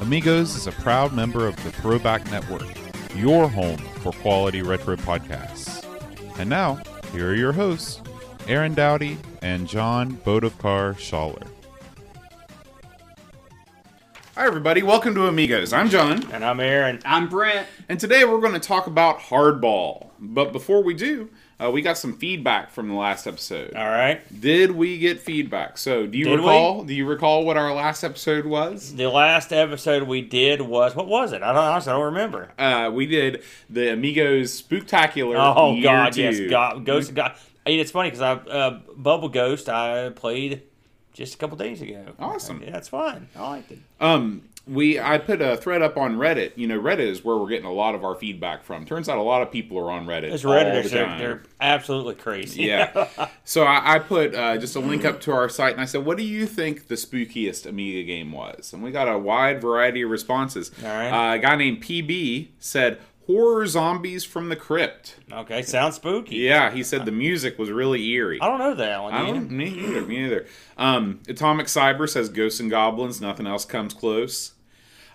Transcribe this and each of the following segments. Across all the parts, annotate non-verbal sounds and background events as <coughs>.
Amigos is a proud member of the Throwback Network, your home for quality retro podcasts. And now, here are your hosts, Aaron Dowdy and John Bodovkar Schaller. Hi, everybody. Welcome to Amigos. I'm John, And I'm Aaron. I'm Brent. and today we're going to talk about hardball. But before we do, uh, we got some feedback from the last episode. All right. Did we get feedback? So, do you Did we? recall? Do you recall what our last episode was? The last episode we did was what was it? I don't honestly I don't remember. Uh, we did the Amigos Spooktacular. Oh year God, two. yes, God, Ghost of God. Hey, it's funny because I uh, Bubble Ghost I played just a couple days ago. Awesome. Yeah, it's fun. I liked it. Um, we I put a thread up on Reddit. You know, Reddit is where we're getting a lot of our feedback from. Turns out a lot of people are on Reddit. Those Redditors, the they're, they're absolutely crazy. yeah. <laughs> So I, I put uh, just a link up to our site, and I said, "What do you think the spookiest Amiga game was?" And we got a wide variety of responses. All right. Uh, a guy named PB said, "Horror zombies from the crypt." okay, sounds spooky. Yeah, he said the music was really eerie. I don't know that one. I don't, me neither. Me neither. Um, Atomic Cyber says Ghosts and Goblins. Nothing else comes close.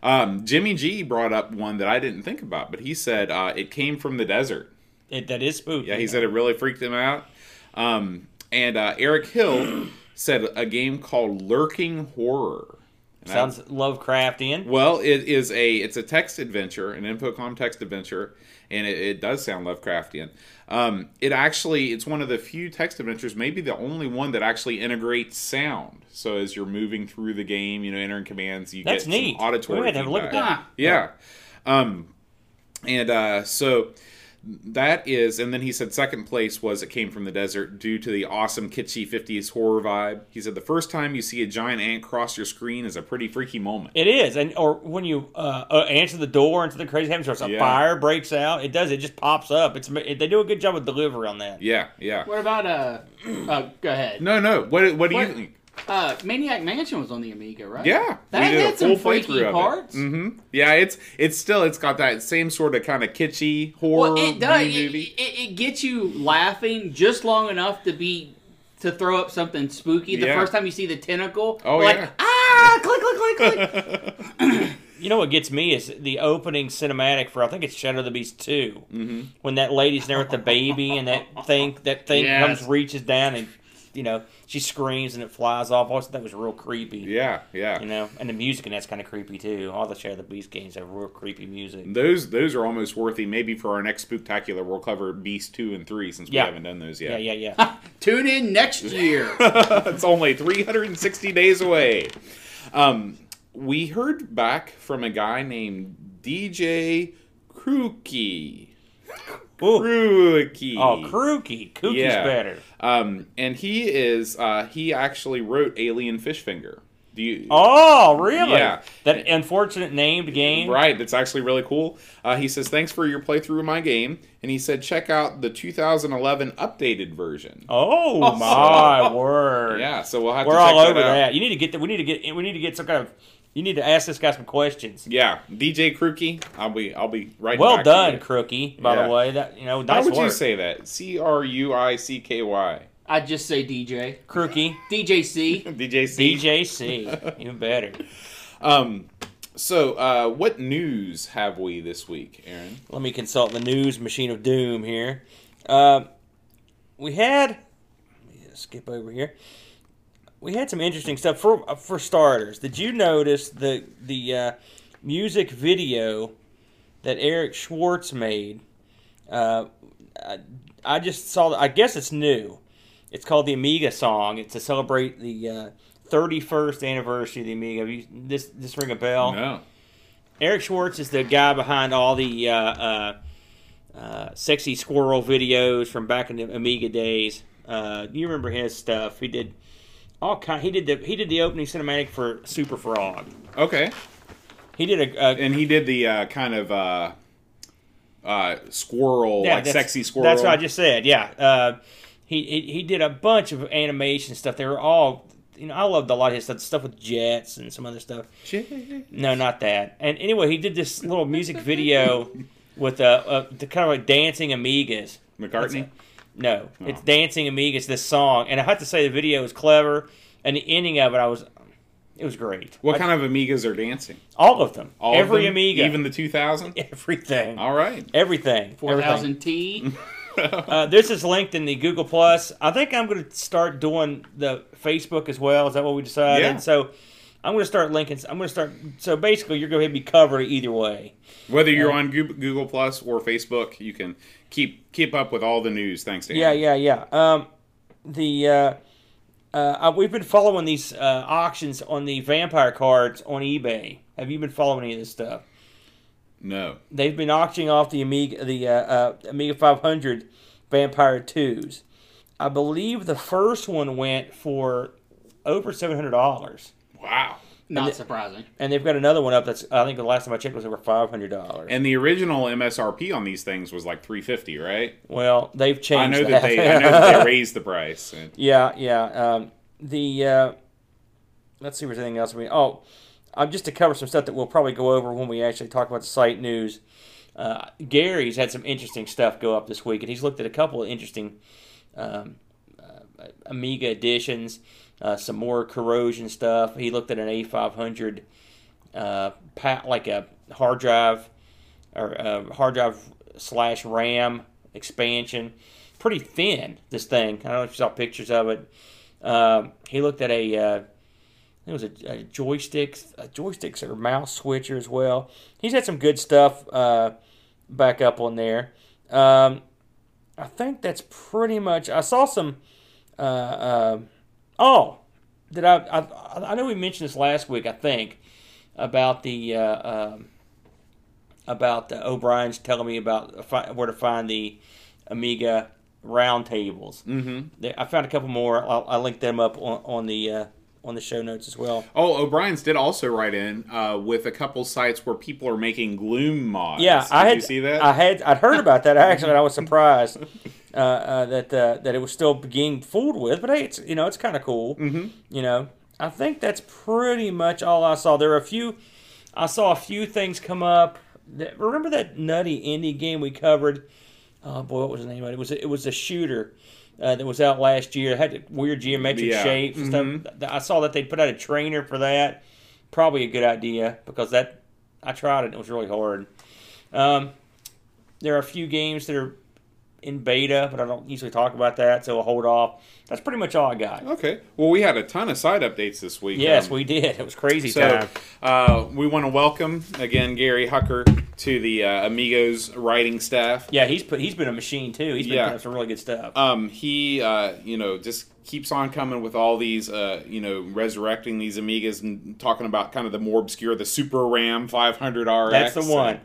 Um, Jimmy G brought up one that I didn't think about, but he said uh, it came from the desert. It, that is spooky. Yeah, he said it really freaked him out. Um, and uh, Eric Hill <clears throat> said a game called Lurking Horror. And I- sounds Lovecraftian. well, it is a it's a text adventure, an Infocom text adventure, and it, it does sound Lovecraftian. Um, it actually it's one of the few text adventures, maybe the only one that actually integrates sound. So as you're moving through the game, you know, entering commands, you That's get neat. some auditory. Had have a look at that. Yeah. Um, and uh, so that is, and then he said second place was it came from the desert due to the awesome kitschy 50s horror vibe. He said the first time you see a giant ant cross your screen is a pretty freaky moment. It is, and or when you uh, uh, answer the door and something crazy happens, or a Yeah. fire breaks out, it does. It just pops up. It's they do a good job with delivery on that. Yeah, yeah. What about uh? uh go ahead. No, no. What what do you think? Uh, Maniac Mansion was on the Amiga, right? Yeah, that we did a had some freaky of parts. it. hmm Yeah, it's it's still it's got that same sort of kind of kitschy horror Well, it does. B It, movie. it, it gets you laughing just long enough to be to throw up something spooky. The Yeah. first time you see the tentacle, Oh, like yeah. ah, click, click, click, click. <laughs> You know what gets me is the opening cinematic for I think it's Shadow of the Beast 2 mm-hmm. when that lady's there with the baby and that <laughs> thing that thing Yes. comes reaches down and you know she screams and it flies off. I always thought that was real creepy. yeah, yeah. You know, and the music and that's kind of creepy too. All the Shadow of the Beast games have real creepy music. Those those are almost worthy. Maybe for our next spooktacular, we'll cover Beast two and three since we haven't done those yet. yeah, yeah. Yeah. <laughs> Tune in next year. <laughs> it's only 360 days away. Um, we heard back from a guy named DJ Krookie. <laughs> Ooh. Oh, Krookie. Kookie's Yeah. better. Um, and he is uh, he actually wrote Alien Fish Finger. Do you? Oh, really? Yeah. That unfortunate named game. Right, that's actually really cool. Uh, he says, Thanks for your playthrough of my game. And he said, Check out the 2011 updated version. Oh <laughs> my word! Yeah, so we'll have We're to all check over that. out. that. You need to get. The, we need to get. We need to get some kind of. You need to ask this guy some questions. Yeah, DJ Krookie, I'll be I'll be right. Well back done, To. Crookie. By Yeah. the way, that you know, How nice would you say that? C R U I C K Y. I just say DJ, Crookie. DJC. <laughs> DJ C. <laughs> DJC. Even <laughs> better. Um. So, uh, what news have we this week, Aaron? Let me consult the news machine of doom here. Um, we had. Let me skip over here. We had some interesting stuff for uh, for starters. Did you notice the the uh, music video that Eric Schwartz made? Uh, I, I just saw. I guess it's new. It's called the Amiga song. It's to celebrate the uh, 31st anniversary of the Amiga. You, this this ring a bell? No. Eric Schwartz is the guy behind all the uh, uh, uh, sexy squirrel videos from back in the Amiga days. Uh, you remember his stuff? He did all kind. He did the he did the opening cinematic for Super Frog. Okay. He did a, a And he did the uh, kind of uh, uh, squirrel, Yeah, like sexy squirrel. That's what I just said. Yeah, uh, he, he he did a bunch of animation stuff. They were all, you know, I loved a lot of his stuff, stuff with jets and some other stuff. No, not that. And anyway, he did this little music video <laughs> with uh, uh the kind of like dancing Amigas. McCartney. No, it's dancing Amigas. This song, and I have to say the video is clever, and the ending of it, I was, it was great. What I- kind of Amigas are dancing? All of them. All of Every them? Amiga. even the 2000. <laughs> everything. All right. Everything. Four Everything. thousand T. <laughs> <laughs> Uh, this is linked in the Google Plus. I think I'm going to start doing the Facebook as well. Is that what we decided? Yeah. So I'm going to start linking. I'm going to start. So basically, you're going to be covered either way. Whether you're on Google Plus or Facebook, you can keep keep up with all the news. Thanks to Yeah, Andy. yeah, yeah. Um, the uh, uh, we've been following these uh, auctions on the vampire cards on eBay. Have you been following any of this stuff? No. They've been auctioning off the Amiga, the uh, uh, Amiga 500 Vampire Twos. I believe the first one went for over seven hundred dollars, Wow. Not it- surprising. and they've got another one up that's I think the last time I checked was over five hundred dollars. And the original MSRP on these things was like 350, right? Well, they've changed. I know that they I know that they <laughs> raised the price. And- Yeah, yeah. Um, the uh, let's see if there's anything else. I mean, oh, uh, just to cover some stuff that we'll probably go over when we actually talk about the site news. Uh, Gary's had some interesting stuff go up this week, and he's looked at a couple of interesting um, Amiga editions, uh, some more corrosion stuff. He looked at an A500, uh, pa- like a hard drive or uh, hard drive slash RAM expansion. Pretty thin, this thing. I don't know if you saw pictures of it. Um, he looked at a, uh, it was a, a joystick, a joysticks or mouse switcher as well. He's had some good stuff uh, back up on there. Um, I think that's pretty much. I saw some. Uh, uh, oh, did I, I? I know we mentioned this last week. I think about the uh, um, about the O'Brien's telling me about where to find the Amiga round tables. Mm-hmm. I found a couple more. I'll, I'll link them up on, on the uh, on the show notes as well. Oh, O'Brien's did also write in uh, with a couple sites where people are making Gloom mods. Yeah, did I had you see that? I had I'd heard about that <laughs> actually. I was surprised uh, uh, that uh, that it was still being fooled with. But hey, it's you know it's kind of cool. Mm-hmm. You know, I think that's pretty much all I saw. There were a few. I saw a few things come up. That, remember that nutty indie game we covered? Oh boy, what was the name of it? It was it was a shooter. Uh, that was out last year. It had weird geometric Yeah. shapes and stuff. I saw that they put out a trainer for that. Probably a good idea because that I tried it. and It was really hard. Um, there are a few games that are in beta, but I don't usually talk about that, so I'll hold off. That's pretty much all I got. okay. Well, we had a ton of side updates this week. Yes, Um, we did. It was crazy So time. uh, we want to welcome again Gary Hucker to the uh, Amigos writing staff. Yeah, he's put he's been a machine too. He's been Yeah. putting up some really good stuff. Um, he, uh, you know, just keeps on coming with all these, uh, you know, resurrecting these Amigas and talking about kind of the more obscure, the Super Ram 500 RX. That's the one.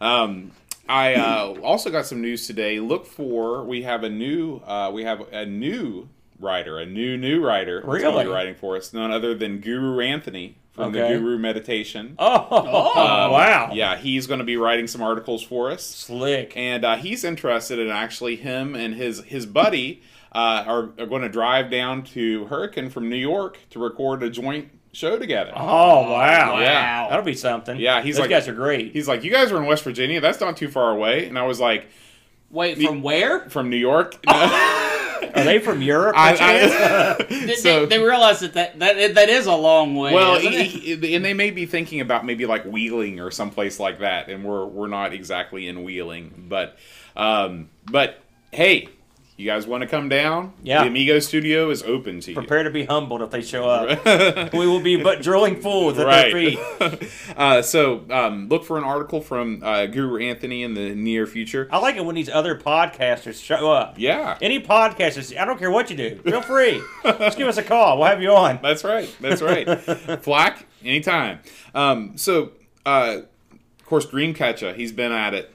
Um, I uh, also got some news today. Look for we have a new uh, we have a new writer, a new new writer. that's gonna be Really? writing for us, none other than Guru Anthony from Okay. the Guru Meditation. Oh, <laughs> wow. Yeah, he's going to be writing some articles for us Slick. and uh, he's interested in actually him and his his buddy uh, are, are going to drive down to Hurricane from New York to record a joint show together. Oh, wow. Yeah. That'll be something. Yeah, he's Those like- guys are great. He's like, "You guys are in West Virginia. That's not too far away." And I was like, Wait, from where? "From New York." <laughs> <laughs> Are they from Europe? I- by? I- <laughs> They, so- they, they realize that that, that that is a long way. well, isn't it? he- he- and they may be thinking about maybe like Wheeling or someplace like that, and we're we're not exactly in Wheeling, but um, but hey, you guys want to come down? Yeah. the Amigo Studio is open to you. Prepare to be humbled if they show up. <laughs> we will be but drilling fools at their feet. <laughs> uh, so um, look for an article from uh, Guru Anthony in the near future. I like it when these other podcasters show up. Yeah, Any podcasters, I don't care what you do, feel free. Just give us a call. We'll have you on. <laughs> that's right. That's right. Flack anytime. Um, so uh, of course Dreamcatcher, he's been at it.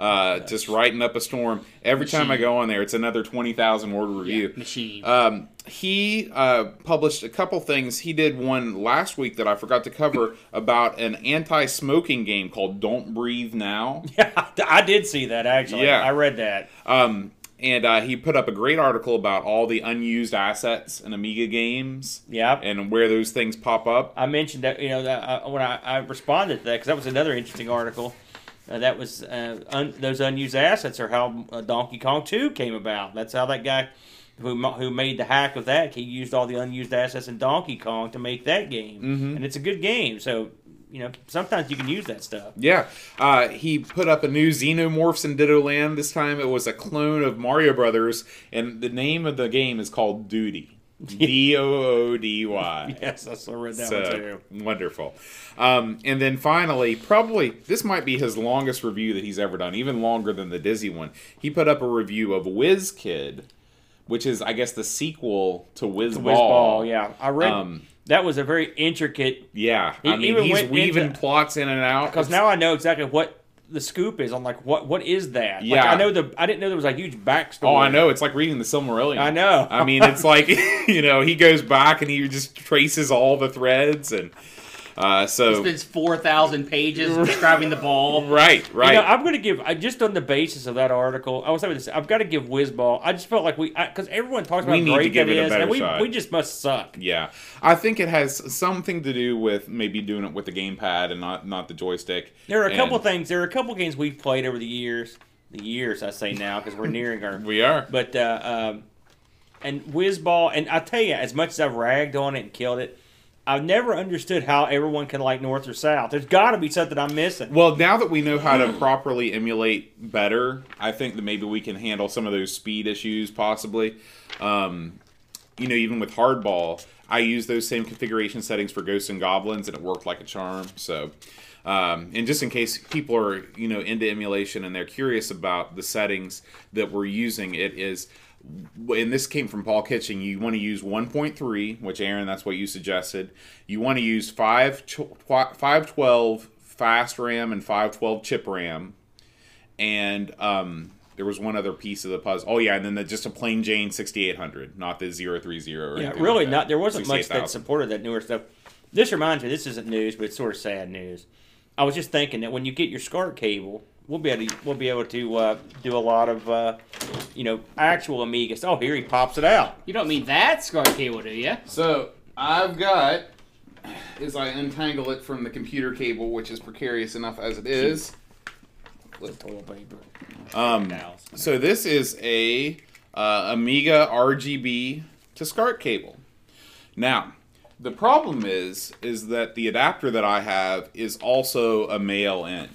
Uh, just writing up a storm. Every time I go on there, it's another twenty thousand word review. Machine. Um, he uh, published a couple things. He did one last week that I forgot to cover <laughs> about an anti-smoking game called "Don't Breathe Now." <laughs> Yeah, I did see that actually. Yeah. I read that. Um, and uh, he put up a great article about all the unused assets in Amiga games Yeah. and where those things pop up. I mentioned that you know that uh, when I, I responded to that because that was another interesting article. Uh, that was uh, un, those unused assets are how uh, Donkey Kong Two came about. That's how that guy who who made the hack of that he used all the unused assets in Donkey Kong to make that game, Mm-hmm. and it's a good game. So you know sometimes you can use that stuff. Yeah, uh, he put up a new Xenomorphs in Ditto Land. This time it was a clone of Mario Brothers, and the name of the game is called Doody. <laughs> D O O D Y. <laughs> Yes, I saw read that So, one too. wonderful. Um, and then finally, probably this might be his longest review that he's ever done, even longer than the Dizzy one. He put up a review of Wizkid, which is, I guess, the sequel to Whiz, Whiz Ball. Ball, yeah, I read Um, that was a very intricate Yeah, He I mean, even he's weaving into- plots in and out. because now I know exactly what the scoop is. I'm like, what what is that? Like, Yeah. I know the I didn't know there was a huge backstory. Oh, I know. It's like reading the Silmarillion. I know. I mean, it's like <laughs> you know, he goes back and he just traces all the threads, and uh, so Spends four thousand pages describing the ball. right, <laughs> right. You know, I'm going to give I just on the basis of that article. I was saying this. I've got to give Wizball. I just felt like we because everyone talks about We how need to great give that it a is, and we shot. we just must suck. Yeah, I think it has something to do with maybe doing it with the gamepad and not not the joystick. There are a couple things. There are a couple games we've played over the years. The years I say now because we're nearing our. <laughs> We are. But uh, um, and Wizball, and I tell you, as much as I've ragged on it and killed it, I've never understood how everyone can like North or South. There's got to be something I'm missing. Well, now that we know how to properly emulate better, I think that maybe we can handle some of those speed issues possibly. Um, you know, even with hardball, I use those same configuration settings for Ghosts and Goblins, and it worked like a charm. So, um, and just in case people are you know into emulation and they're curious about the settings that we're using, it is. And this came from Paul Kitching. You want to use 1.3, which Aaron, that's what you suggested. You want to use 5, tw- 512 fast RAM and 512 chip RAM and um, there was one other piece of the puzzle. Oh yeah, and then the, just a plain Jane 6800, not the 030 or Yeah, really like not. There wasn't much that supported that newer stuff. This reminds me. This isn't news, but it's sort of sad news. I was just thinking that when you get your SCART cable, we'll be able to we'll be able to uh, do a lot of uh, you know actual Amigas. Oh, here he pops it out. You don't mean that SCART cable, do you? So I've got, as I untangle it from the computer cable, which is precarious enough as it is. With toilet paper. Um, Towels. so this is a uh, Amiga RGB to SCART cable. Now, the problem is is that the adapter that I have is also a male end,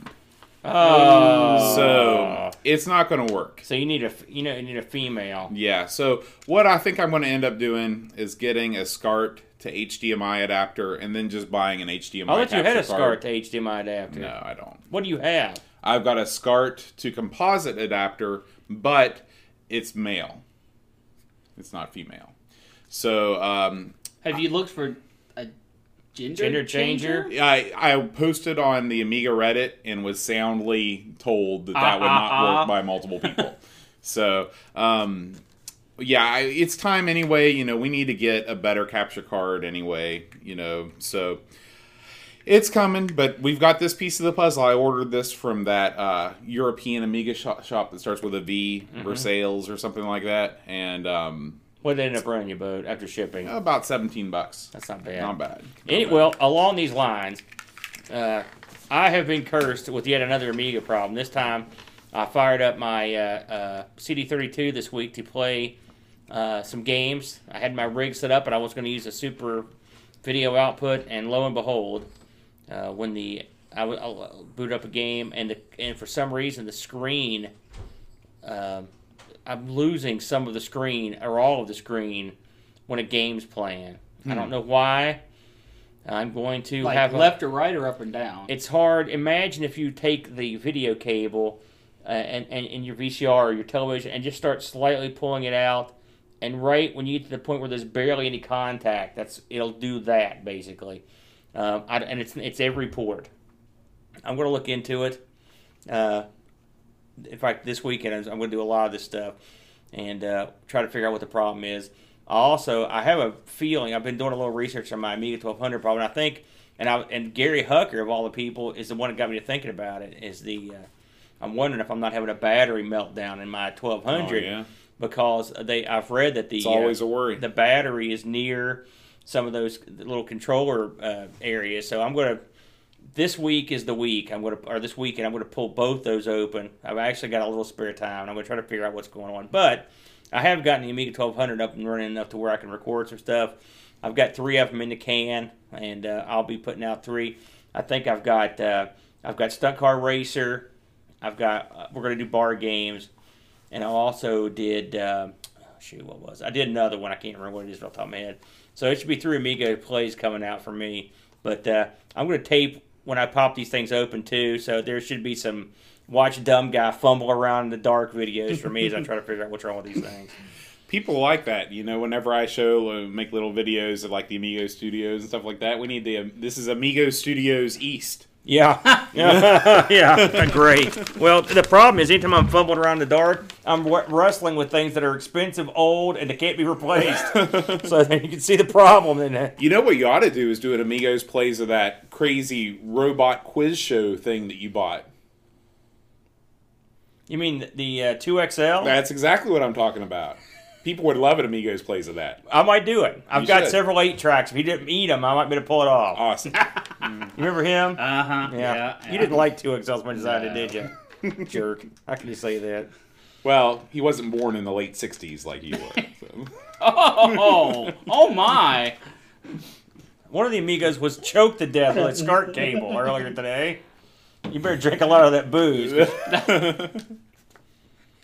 Oh, so it's not going to work. so you need a you know you need a female. Yeah. So what I think I'm going to end up doing is getting a SCART to HDMI adapter, and then just buying an HDMI. I thought you had a SCART card. to HDMI adapter. No, I don't. What do you have? I've got a SCART to composite adapter, but it's male. It's not female. So um, Have you looked for gender, Gender changer? I I posted on the Amiga Reddit and was soundly told that that would not Ah, ah, work ah. by multiple people. so um, yeah, I, it's time anyway. You know, we need to get a better capture card anyway. You know, so it's coming. But we've got this piece of the puzzle. I ordered this from that uh, European Amiga shop, shop that starts with a V, Mm-hmm. Versailles or something like that, and um, What did it end up running your boat after shipping? about seventeen bucks. That's not bad. Not bad. Any, well, along these lines, uh, I have been cursed with yet another Amiga problem. This time, I fired up my uh, uh, CD32 this week to play uh, some games. I had my rig set up, and I was going to use a super video output, and lo and behold, uh, when the I, w- I boot up a game, and the, and for some reason the screen, um, I'm losing some of the screen or all of the screen when a game's playing. I don't know why. I'm going to Like have a- left or right or up and down? it's hard. Imagine if you take the video cable uh, and, and, and your VCR or your television and just start slightly pulling it out, and right when you get to the point where there's barely any contact, that's it'll do that basically. Um, I, and it's it's every port. I'm going to look into it. Uh, in fact, this weekend I'm going to do a lot of this stuff and uh, try to figure out what the problem is. Also, I have a feeling I've been doing a little research on my Amiga 1200 problem. I think, and I and Gary Hucker of all the people is the one that got me to thinking about it. Is the uh, I'm wondering if I'm not having a battery meltdown in my 1200 Oh, yeah. because they I've read that the It's always uh, a worry. the battery is near some of those little controller uh, areas. So I'm going to this week is the week I'm to or this weekend I'm to pull both those open. I've actually got a little spare time. and I'm to try to figure out what's going on. But I have gotten the Amiga 1200 up and running enough to where I can record some stuff. I've got three of them in the can, and uh, I'll be putting out three. I think I've got uh, I've got Stunt Car Racer. I've got uh, we're to do bar games, and I also did uh, shoot what was? I did another one. I can't remember what it is off the top of my head. So it should be three Amiga plays coming out for me. But uh, I'm going to tape when I pop these things open too. So there should be some watch dumb guy fumble around in the dark videos for me as I try to figure out what's wrong with these things. <laughs> People like that, you know. Whenever I show, uh, make little videos of like the Amigo Studios and stuff like that. We need the. Um, this is Amigo Studios East. Yeah, <laughs> yeah, <laughs> yeah. <laughs> Great. Well, the problem is, anytime I'm fumbling around in the dark, I'm w- wrestling with things that are expensive, old, and they can't be replaced. so then you can see the problem. in that. You know what you ought to do is do an Amigos plays of that crazy robot quiz show thing that you bought. you mean the uh, two XL? That's exactly what I'm talking about. People would love it. Amigos plays of that. I might do it. I've You got should. several eight tracks. If he didn't eat them, I might be able to pull it off. Awesome. <laughs> You remember him? Uh huh. yeah. Yeah. You didn't like two XL as much as I did, did you? Jerk. How can you say that? well, he wasn't born in the late '60s like you were. so. <laughs> Oh, oh my! One of the Amigos was choked to death with a SCART cable earlier today. You better drink a lot of that booze. <laughs>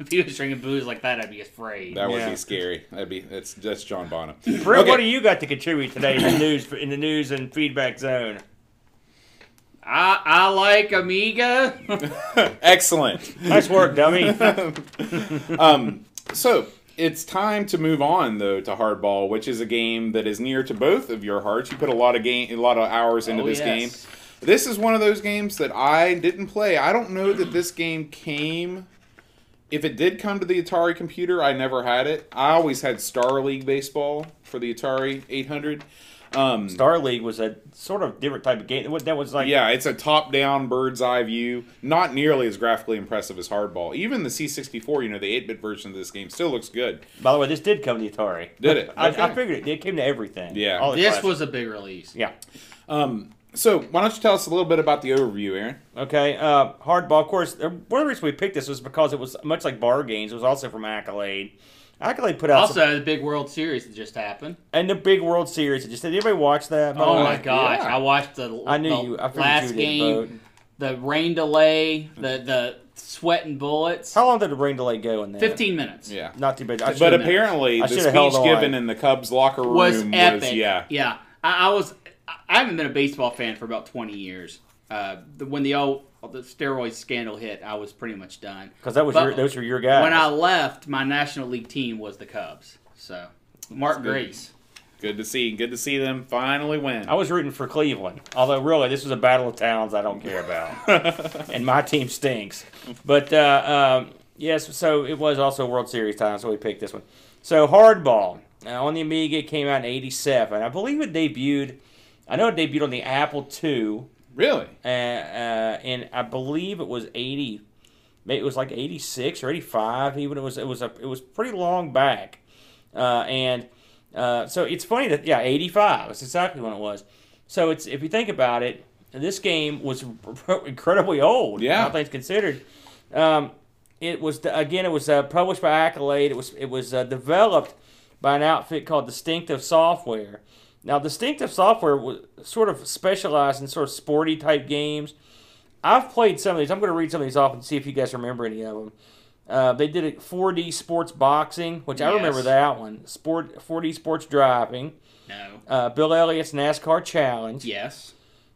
If he was drinking booze like that, I'd be afraid. That would Yeah. be scary. That'd be that's that's John Bonham. Brett, Okay. what do you got to contribute today in the news in the news and feedback zone? I I like Amiga. <laughs> Excellent. Nice work, dummy. <laughs> um, So it's time to move on though to Hardball, which is a game that is near to both of your hearts. You put a lot of game, a lot of hours into Oh, this yes. game. This is one of those games that I didn't play. I don't know that this game came. If it did come to the Atari computer, I never had it. I always had Star League Baseball for the Atari 800. Um, Star League was a sort of different type of game. That was like yeah, it's a top-down bird's eye view, not nearly as graphically impressive as Hardball. Even the C64, you know, the 8-bit version of this game still looks good. By the way, this did come to the Atari. Did it? I, Okay. I figured it. It came to everything. Yeah. All This classics. was a big release. yeah. So why don't you tell us a little bit about the overview, Aaron? Okay, uh, hardball. Of course, uh, one of the reasons we picked this was because it was much like bar games. It was also from Accolade. Accolade put out some, Also, the big World Series that just happened. and the big World Series. Just did anybody watch that? Oh way? my gosh! yeah. I watched the, I knew the you. I last you game, vote. the rain delay, the the sweat and bullets. How long did the rain delay go in there? Fifteen minutes. Yeah. Not too bad. I But apparently, I the speech given in the Cubs locker room was epic. yeah. yeah. I, I was. I haven't been a baseball fan for about twenty years. Uh, the, when the old the steroid scandal hit, I was pretty much done. because that was But your those were your guys. When I left, my National League team was the Cubs. So Mark good. Grace. Good to see. Good to see them finally win. I was rooting for Cleveland. Although, really, this was a battle of towns I don't care about. <laughs> and my team stinks. But, uh, um, yes, so it was also World Series time, so we picked this one. So, Hardball. Uh, on the Amiga, it came out in 87. I believe it debuted, I know it debuted on the Apple II, really? uh, uh, and I believe it was 80. It was like 86 or 85 even it was it was a it was pretty long back uh, and uh, so it's funny that yeah 85 that's exactly when it was so it's if you think about it this game was <laughs> incredibly old Yeah. all things considered um, it was again it was uh, published by accolade it was it was uh, developed by an outfit called distinctive software now distinctive software was sort of specialized in sort of sporty type games I've played some of these. I'm going to read some of these off and see if you guys remember any of them. Uh, they did a 4D sports boxing, which I remember that one. Sport 4D sports driving. No. Uh, Bill Elliott's NASCAR Challenge. Yes.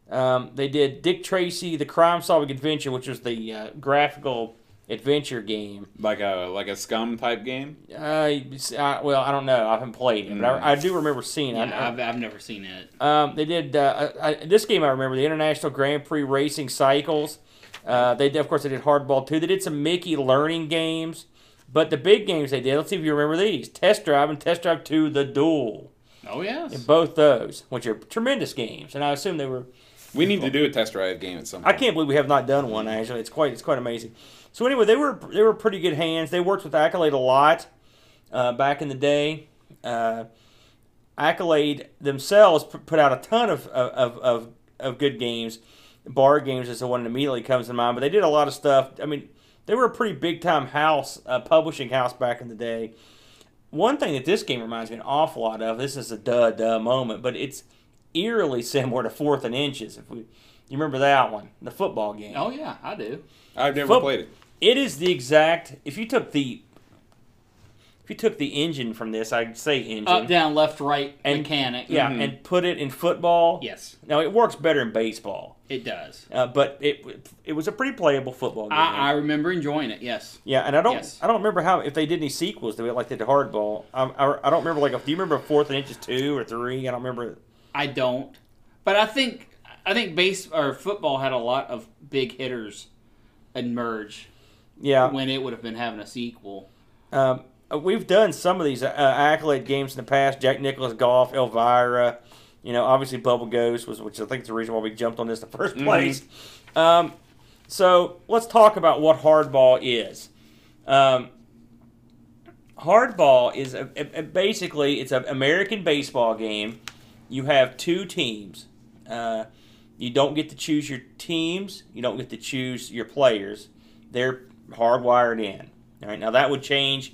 Um, they did Dick Tracy, the Crime Solving Adventure, which was the uh, graphical adventure game. Like a like a SCUMM type game? Uh, it's- uh, well, I don't know. I haven't played it, but I, I do remember seeing it. Yeah, I- I've, I've never seen it. Um, they did uh, I, I- this game. I remember the International Grand Prix Racing Cycles. Uh, they did, of course they did hardball too. They did some Mickey learning games, but the big games they did. Let's see if you remember these: Test Drive and Test Drive Two: The Duel. Oh yes. Both those, which are tremendous games, and I assume they were. We need to do a test drive game at some Point. I can't believe we have not done one. Actually, it's quite it's quite amazing. So anyway, they were they were pretty good hands. They worked with Accolade a lot uh, back in the day. Uh, Accolade themselves put out a ton of of, of, of good games. Bar games is the one that immediately comes to mind, but they did a lot of stuff. I mean, they were a pretty big time house, uh, publishing house back in the day. One thing that this game reminds me an awful lot of, this is a duh duh moment, but it's eerily similar to Fourth and Inches. If we, you remember that one, the football game. Oh yeah, I do. I've never Foot- played it. It is the exact. If you took the, if you took the engine from this, I'd say engine. Up, down, left, right, And- mechanic. Yeah, Mhm. and put it in football. Yes, Now it works better in baseball, it does. uh, but it it was a pretty playable football game. I, I remember enjoying it. Yes. yeah, and I don't Yes. I don't remember how if they did any sequels to it like they did hardball. I, I, I don't remember like do you remember fourth and inches two or three? I don't remember. I don't, but I think I think base or football had a lot of big hitters emerge Yeah, when it would have been having a sequel. Um, we've done some of these uh, accolade games in the past. Jack Nicklaus Golf, Elvira. You know, obviously Bubble Ghost was, which I think is the reason why we jumped on this in the <laughs> 1st place. Um, so let's talk about what hardball is. Um, hardball is a, a- a- basically it's an American baseball game. You have two teams. Uh, you don't get to choose your teams. You don't get to choose your players. They're hardwired in. All right. Now that would change.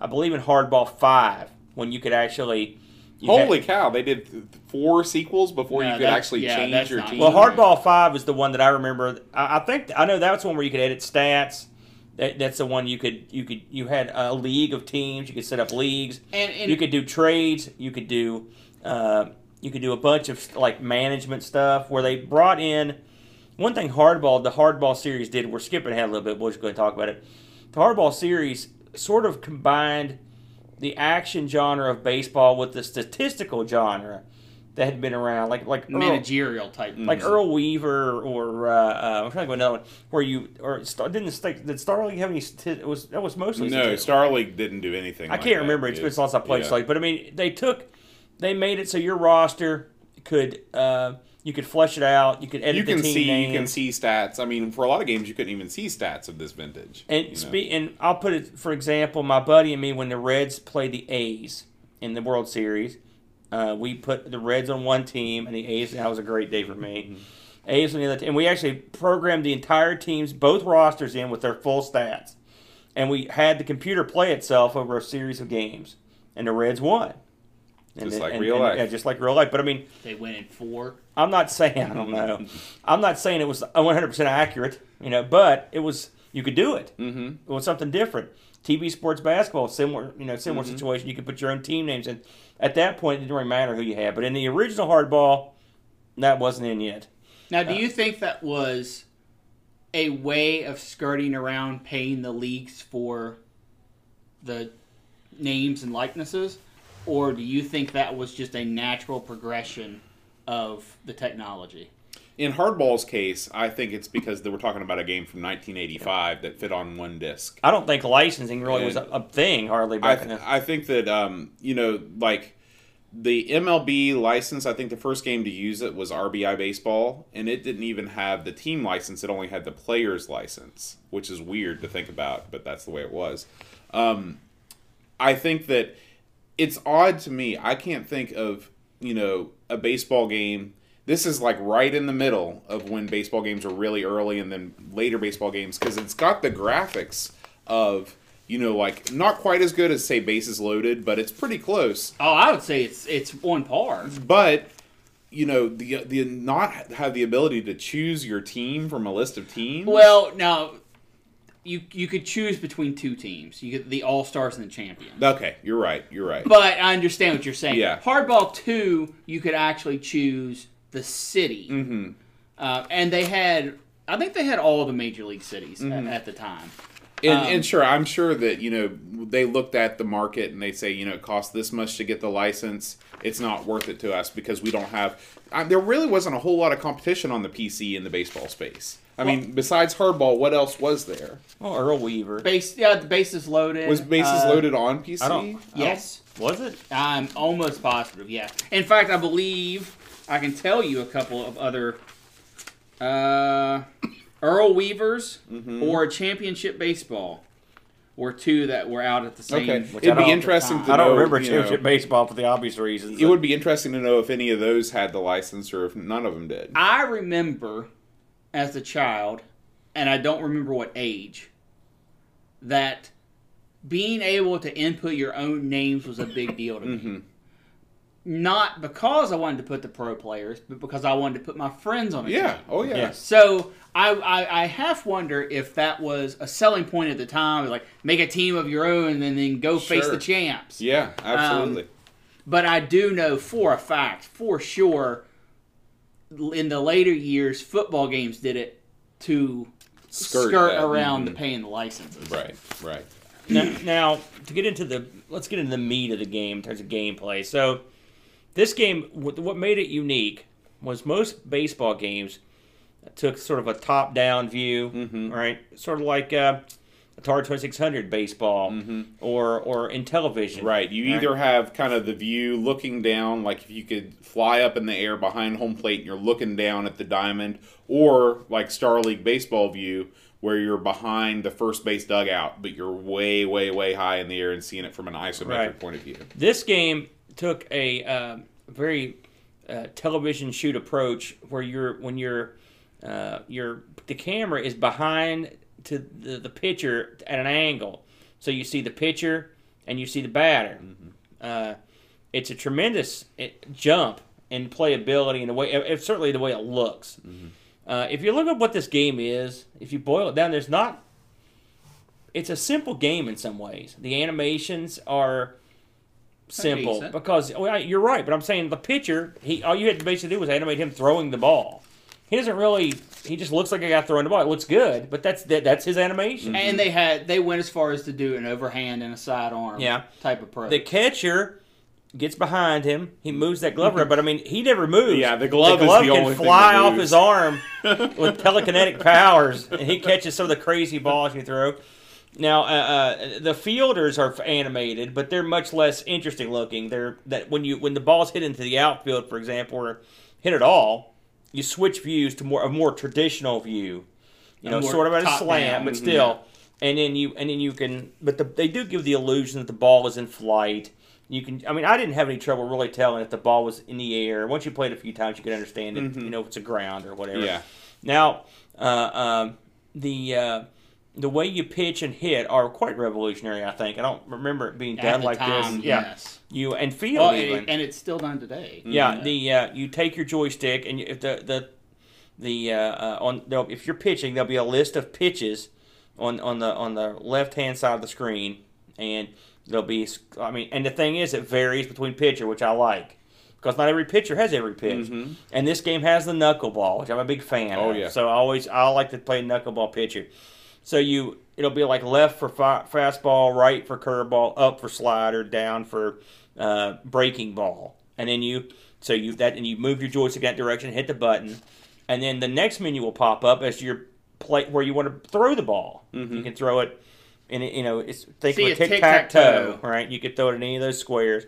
I believe in Hardball Five when you could actually. you had- Holy cow! They did th- four sequels before No, you could actually yeah, change your team. Well, Hardball Five is the one that I remember. I, I think I know that's one where you could edit stats. That, that's the one you could you could you had a league of teams. You could set up leagues. And, and you could do trades. You could do uh, you could do a bunch of like management stuff where they brought in one thing. Hardball, the Hardball series did. We're skipping ahead a little bit. we're just go ahead and talk about it. The Hardball series sort of combined the action genre of baseball with the statistical genre that had been around, like like Earl- managerial type. like Earl Weaver or uh, uh, I'm trying to go another one where you or Star, didn't Star, did Starleague have any? sti- It was that was mostly no, statistical. Starleague didn't do anything. I like can't that. remember. It's been since I played yeah. Starleague, but I mean they took they made it so your roster could uh, you could flesh it out. You could edit You the can team see, names. you can see stats. I mean, for a lot of games, you couldn't even see stats of this vintage. And you know? spe- and I'll put it for example, my buddy and me when the Reds played the A's in the World Series, uh, we put the Reds on one team and the A's. That was a great day for me. Mm-hmm. A's on the other, team. and we actually programmed the entire teams, both rosters, in with their full stats, and we had the computer play itself over a series of games, and the Reds won. And Just then- like and- real and- life. Yeah, just like real life. But I mean, They went in four. I'm not saying <laughs> I don't know. I'm not saying it was 100 percent accurate, you know, but it was. You could do it. Mm-hmm. It was something different. TV sports basketball, similar, you know, similar Mm-hmm. situation. You could put your own team names in. At that point, it didn't really matter who you had. But in the original hardball, that wasn't in yet. Now, Uh, do you think that was a way of skirting around paying the leagues for the names and likenesses, or do you think that was just a natural progression of the technology? In Hardball's case, I think it's because they were talking about a game from 1985 that fit on one disc. I don't think licensing really was a, a thing hardly I, back th- then. I think that um, you know, like the MLB license. I think the first game to use it was RBI Baseball, and it didn't even have the team license. It only had the players license, which is weird to think about, but that's the way it was. Um, I think that it's odd to me. I can't think of you know a baseball game. This is like right in the middle of when baseball games are really early, and then later baseball games because it's got the graphics of you know like not quite as good as say Bases Loaded, but it's pretty close. Oh, I would say it's it's on par. But you know the the not have the ability to choose your team from a list of teams. Well, now you you could choose between two teams. You get the All Stars and the Champions. okay, you're right. You're right. But I understand what you're saying. Yeah. Hardball two, you could actually choose the city, mm-hmm. uh, and they had. I think they had all the major league cities Mm-hmm. at, at the time. And, Um, and sure, I'm sure that you know they looked at the market and they say, you know, it costs this much to get the license. It's not worth it to us because we don't have. I, there really wasn't a whole lot of competition on the PC in the baseball space. I mean, besides hardball, what else was there? Oh, Earl Weaver. Base, yeah, the bases loaded. Was bases uh, loaded on PC? I don't- Yes, Was it? I'm almost positive. Yeah. In fact, I believe I can tell you a couple of other uh, Earl Weavers Mm-hmm. or Championship Baseball were two that were out at the same. Okay, Which it'd I be don't- interesting to I don't know, remember you championship know, baseball for the obvious reasons. It would be interesting to know if any of those had the license or if none of them did. I remember as a child, and I don't remember what age, that being able to input your own names was a big deal to me. Mm-hmm. Not because I wanted to put the pro players, but because I wanted to put my friends on it. Yeah. team. Oh yeah. Yes. So I, I, I half wonder if that was a selling point at the time, like make a team of your own and then go face the champs. Yeah. Absolutely. But I do know for a fact, for sure, in the later years, football games did it to skirt, Skirt that. around the Mhm. paying the licenses. right. Right. now, now, to get into the let's get into the meat of the game in terms of gameplay. So, this game, what what made it unique was most baseball games took sort of a top-down view, Mm-hmm. right? Sort of like uh, Atari Twenty Six Hundred baseball, or or in television, Mm-hmm. Right. You Right. either have kind of the view looking down, like if you could fly up in the air behind home plate and you're looking down at the diamond, or like Star League baseball view where you're behind the first base dugout, but you're way, way, way high in the air and seeing it from an isometric Right. point of view. This game took a um very uh, television shoot approach where you're when you're uh, you're the camera is behind to the, the pitcher at an angle, so you see the pitcher and you see the batter. Uh, it's a tremendous eh, jump in playability and the way, eh, certainly the way it looks. Uh, if you look at what this game is, if you boil it down, there's not. It's a simple game in some ways. The animations are simple because well, you're right, but I'm saying the pitcher, he all you had to basically do was animate him throwing the ball. He doesn't really. He just looks like a guy throwing the ball. It looks good, but that's that, that's his animation. And they had they went as far as to do an overhand and a sidearm Yeah. type of approach. The catcher gets behind him. He moves that glove around, but I mean, he never moves. Yeah, the glove is glove the can only thing fly that off moves. his arm <laughs> with telekinetic powers, and he catches some of the crazy balls you throw. Now, uh, uh, the fielders are animated, but they're much less interesting looking. They're that when you when the ball's hit into the outfield, for example, or hit at all, you switch views to more a more traditional view. You know, sort of at a slant, down, but mhm. still. And then you and then you can, but the, they do give the illusion that the ball is in flight. You can, I mean, I didn't have any trouble really telling if the ball was in the air. Once you played a few times, you could understand it. You know, if it's a ground or whatever. Yeah. Now, uh, um, the uh, the way you pitch and hit are quite revolutionary. I think I don't remember it being At done the like time, this. Yeah, yes. you and feel Well, even. and, and it's still done today. Yeah, the uh, you take your joystick and if the the the uh, uh, on if you're pitching, there'll be a list of pitches on on the on the left hand side of the screen, and there'll be I mean, and the thing is, it varies between pitcher, which I like because not every pitcher has every pitch, and this game has the knuckleball, which I'm a big fan. Oh, of. yeah. so I always I like to play knuckleball pitcher. So you it'll be like left for fa- fastball, right for curveball, up for slider, down for uh, breaking ball, and then you so you that and you move your joystick that direction, hit the button, and then the next menu will pop up as your play where you want to throw the ball. You can throw it, and you know it's think See, of a a tic tac toe, right? You could throw it in any of those squares,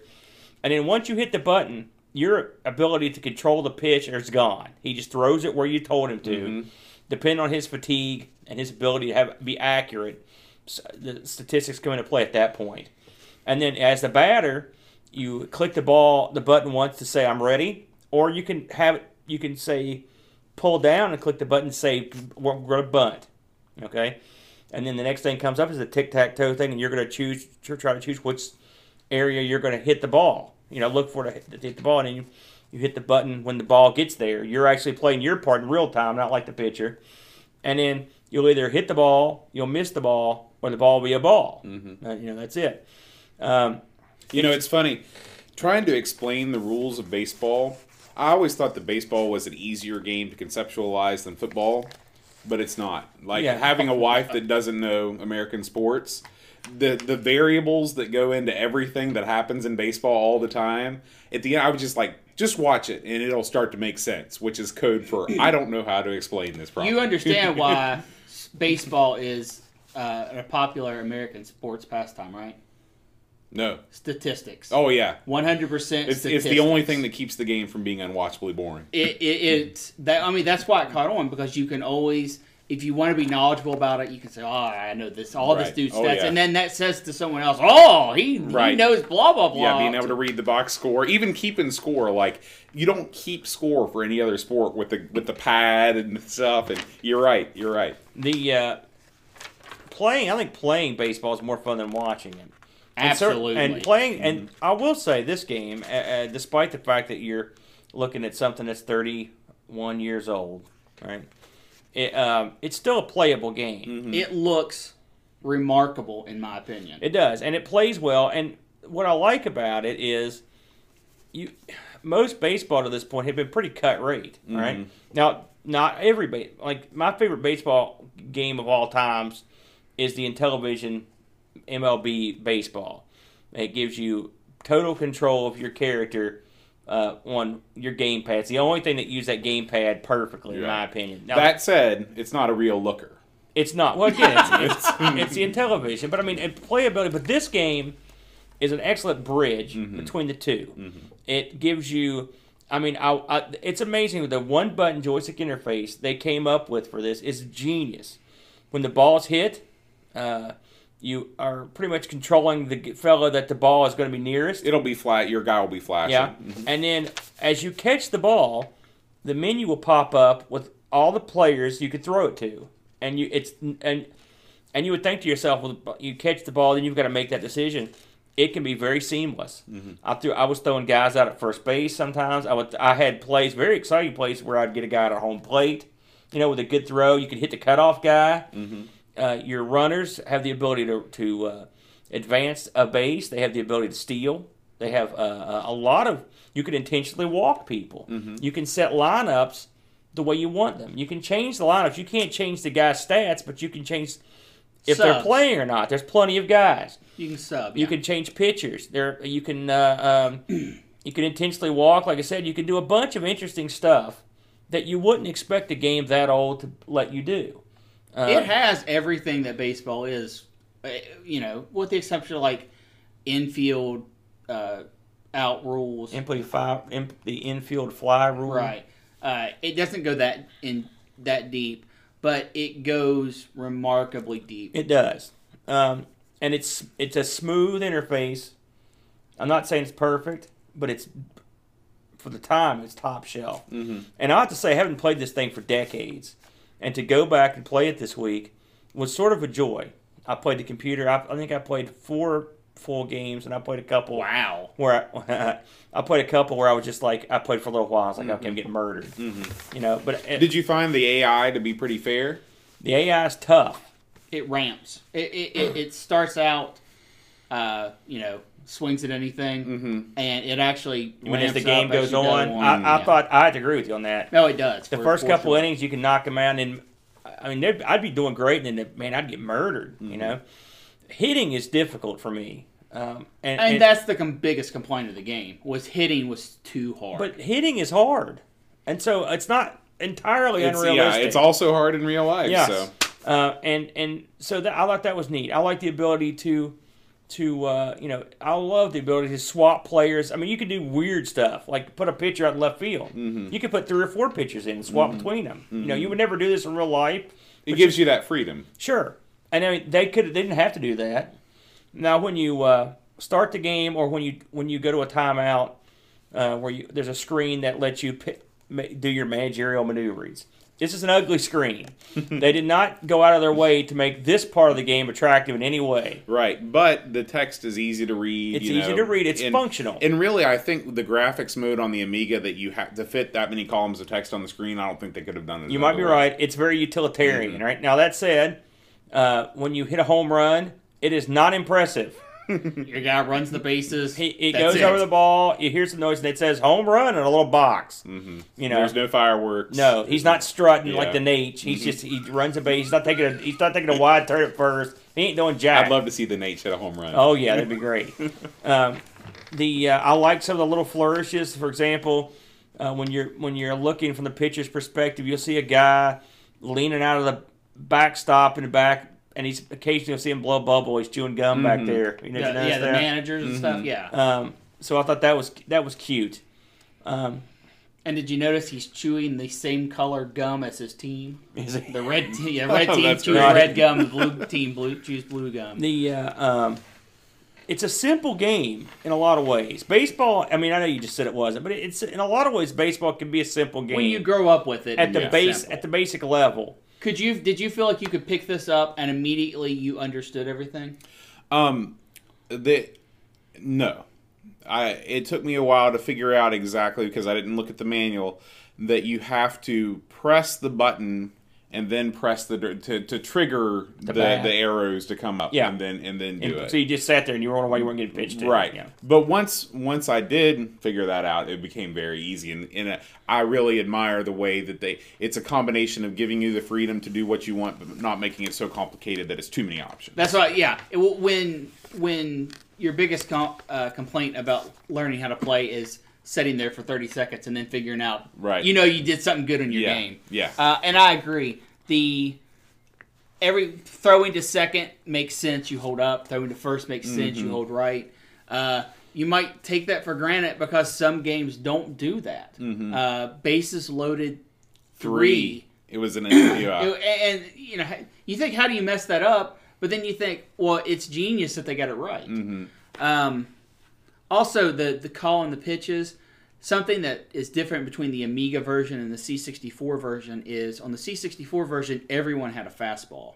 and then once you hit the button, your ability to control the pitch is gone. He just throws it where you told him to, depending on his fatigue and his ability to have be accurate. The statistics come into play at that point. and then as the batter, you click the ball, the button once to say I'm ready, or you can have. You can say pull down and click the button and say we're going to bunt. Okay, and then the next thing comes up is a tic tac toe thing, and you're going to choose to try to choose which area you're going to hit the ball. You know, look for to hit- to the ball, and you you hit the button when the ball gets there. You're actually playing your part in real time, not like the pitcher. And then you'll either hit the ball, you'll miss the ball, or the ball will be a ball. Mm-hmm. Uh, you know, that's it. Um, You know, it's funny trying to explain the rules of baseball. I always thought that baseball was an easier game to conceptualize than football but it's not. Like Yeah. having a wife that doesn't know American sports, the the variables that go into everything that happens in baseball all the time. At the end, I was just like, just watch it, and it'll start to make sense, which is code for I don't know how to explain this problem. You understand <laughs> why baseball is uh, a popular American sports pastime, right? no. Statistics. Oh yeah, One hundred percent. it's, it's the only thing that keeps the game from being unwatchably boring. it, it it's that I mean that's why it caught on because you can always if you want to be knowledgeable about it you can say oh I know this all this Right. dude's Oh, stats yeah. and then that says to someone else oh he, he knows blah blah blah Yeah, being able to read the box score, even keeping score, like you don't keep score for any other sport with the with the pad and stuff. And you're right, you're right. The uh, playing, I think playing baseball is more fun than watching it. And cer- absolutely And playing, and I will say this game, uh, uh, despite the fact that you're looking at something that's 31 years old, right? It, um, it's still a playable game. it looks remarkable in my opinion It does, and it plays well. And what I like about it is, you most baseball to this point have been pretty cut rate, right? Now, not every ba- like my favorite baseball game of all times is the Intellivision MLB baseball. It gives you total control of your character uh, on your gamepad. It's the only thing that use that gamepad perfectly, in my opinion. Now, That said, it's not a real looker. it's not. Well, again, it's, <laughs> it's, it's the Intellivision, but I mean, and playability. But this game is an excellent bridge between the 2 It gives you. I mean, I, I, it's amazing the one button joystick interface they came up with for this is genius. When the ball's hit, uh, you are pretty much controlling the fellow that the ball is going to be nearest. It'll be flat. Your guy will be flashing. Yeah. Mm-hmm. And then as you catch the ball, the menu will pop up with all the players you could throw it to. And you it's and and you would think to yourself, well, you catch the ball, then you've got to make that decision. It can be very seamless. Mm-hmm. I threw, I was throwing guys out at first base sometimes. I would, I had plays, very exciting plays where I'd get a guy at home plate, you know, with a good throw. You could hit the cutoff guy. Mm-hmm. Uh, your runners have the ability to to uh, advance a base. They have the ability to steal. They have uh, a lot of. You can intentionally walk people. You can set lineups the way you want them. You can change the lineups. You can't change the guy's stats, but you can change if they're playing or not. There's plenty of guys. you can sub You can change pitchers. There, you can uh, um, <clears throat> you can intentionally walk. Like I said, you can do a bunch of interesting stuff that you wouldn't expect a game that old to let you do. Uh, it has everything that baseball is uh, you know with the exception of like infield uh, out rules input five, in, the infield fly rule. Right. Uh, it doesn't go that in that deep, but it goes remarkably deep. It does, um, and it's it's a smooth interface. I'm not saying it's perfect, but it's for the time it's top shelf. Mm-hmm. And I have to say, I haven't played this thing for decades, and to go back and play it this week was sort of a joy. I played the computer. I, I think I played four full games, and I played a couple. wow. Where I, <laughs> I played a couple where I was just like I played for a little while. I was like, okay, I'm getting murdered. Mm-hmm. You know, but it, Did you find the AI to be pretty fair? the AI is tough. It ramps. It it, it, it starts out, uh, you know, swings at anything, and it actually When as the game up as goes you go on, I, I Yeah. thought I had to agree with you on that. no, it does. The for- first for couple sure. innings, you can knock them out, and I mean, I'd be doing great, and then man, I'd get murdered. You know, hitting is difficult for me, um, and, and, and- that's the com- biggest complaint of the game was hitting was too hard. but hitting is hard, and so it's not entirely It's, yeah, unrealistic. it's also hard in real life. Yes. So Uh, and and so that I thought that was neat. I like the ability to to uh, you know I love the ability to swap players. I mean, you can do weird stuff like put a pitcher out left field. Mm-hmm. You could put three or four pitchers in and swap between them. You know, you would never do this in real life. it gives you that freedom. Sure, and I mean they could they didn't have to do that. Now, when you uh, start the game or when you when you go to a timeout, uh, where you there's a screen that lets you do your managerial maneuvers. This is an ugly screen. <laughs> they did not go out of their way to make this part of the game attractive in any way. Right, but the text is easy to read. It's easy know, to read. It's and- functional. And really, I think the graphics mode on the Amiga that you have to fit that many columns of text on the screen, I don't think they could have done it. You might be way. right. It's very utilitarian, Mm-hmm. right? Now that said, uh, when you hit a home run, it is not impressive. <laughs> Your guy runs the bases. He, it That's goes over the ball. You hear some noise, and it says "home run" in a little box. Mm-hmm. You know, There's no fireworks. No, he's not strutting like the Nate. He's just he runs a base. He's not taking a he's not taking a wide turn at first. He ain't doing jack. I'd love to see the Nate hit a home run. Oh yeah, that'd be great. <laughs> um, the uh, I like some of the little flourishes. For example, uh, when you're when you're looking from the pitcher's perspective, you'll see a guy leaning out of the backstop in the back, and he's occasionally you'll see him blow a bubble. He's chewing gum back there. You know, Yeah, you yeah, the that? managers and stuff. Yeah. Um, so I thought that was that was cute. Um, and did you notice he's chewing the same colored gum as his team? is it- The red, te- yeah, <laughs> red team That's chews right. red gum. The blue team blue chews blue gum. the uh, um, it's a simple game in a lot of ways. Baseball, I mean, I know you just said it wasn't, but it's in a lot of ways baseball can be a simple game when you grow up with it, at the base simple. at the basic level. Could you? Did you feel like you could pick this up and immediately you understood everything? Um, the no, I it took me a while to figure out exactly because I didn't look at the manual that you have to press the button and then press the to, to trigger the, the, arrows to come up Yeah. and then and then do And it. so you just sat there and you were wondering why you weren't getting pitched. to. right Yeah. but once once i did figure that out it became very easy and, and uh, i really admire the way that they it's a combination of giving you the freedom to do what you want but not making it so complicated that it's too many options That's why. Yeah. It, when when your biggest com- uh, complaint about learning how to play is sitting there for 30 seconds and then figuring out. Right. You know you did something good in your Yeah, game. yeah. Uh, and I agree. The every throwing to second makes sense. You hold up. Throwing to first makes sense. Mm-hmm. You hold right. Uh, you might take that for granted because some games don't do that. Uh, bases loaded Mm-hmm. three three. it was an <coughs> interview and you know you think how do you mess that up but then you think well it's genius that they got it right Mm-hmm. um, also the the call and the pitches something that is different between the amiga version and the c64 version is on the c64 version everyone had a fastball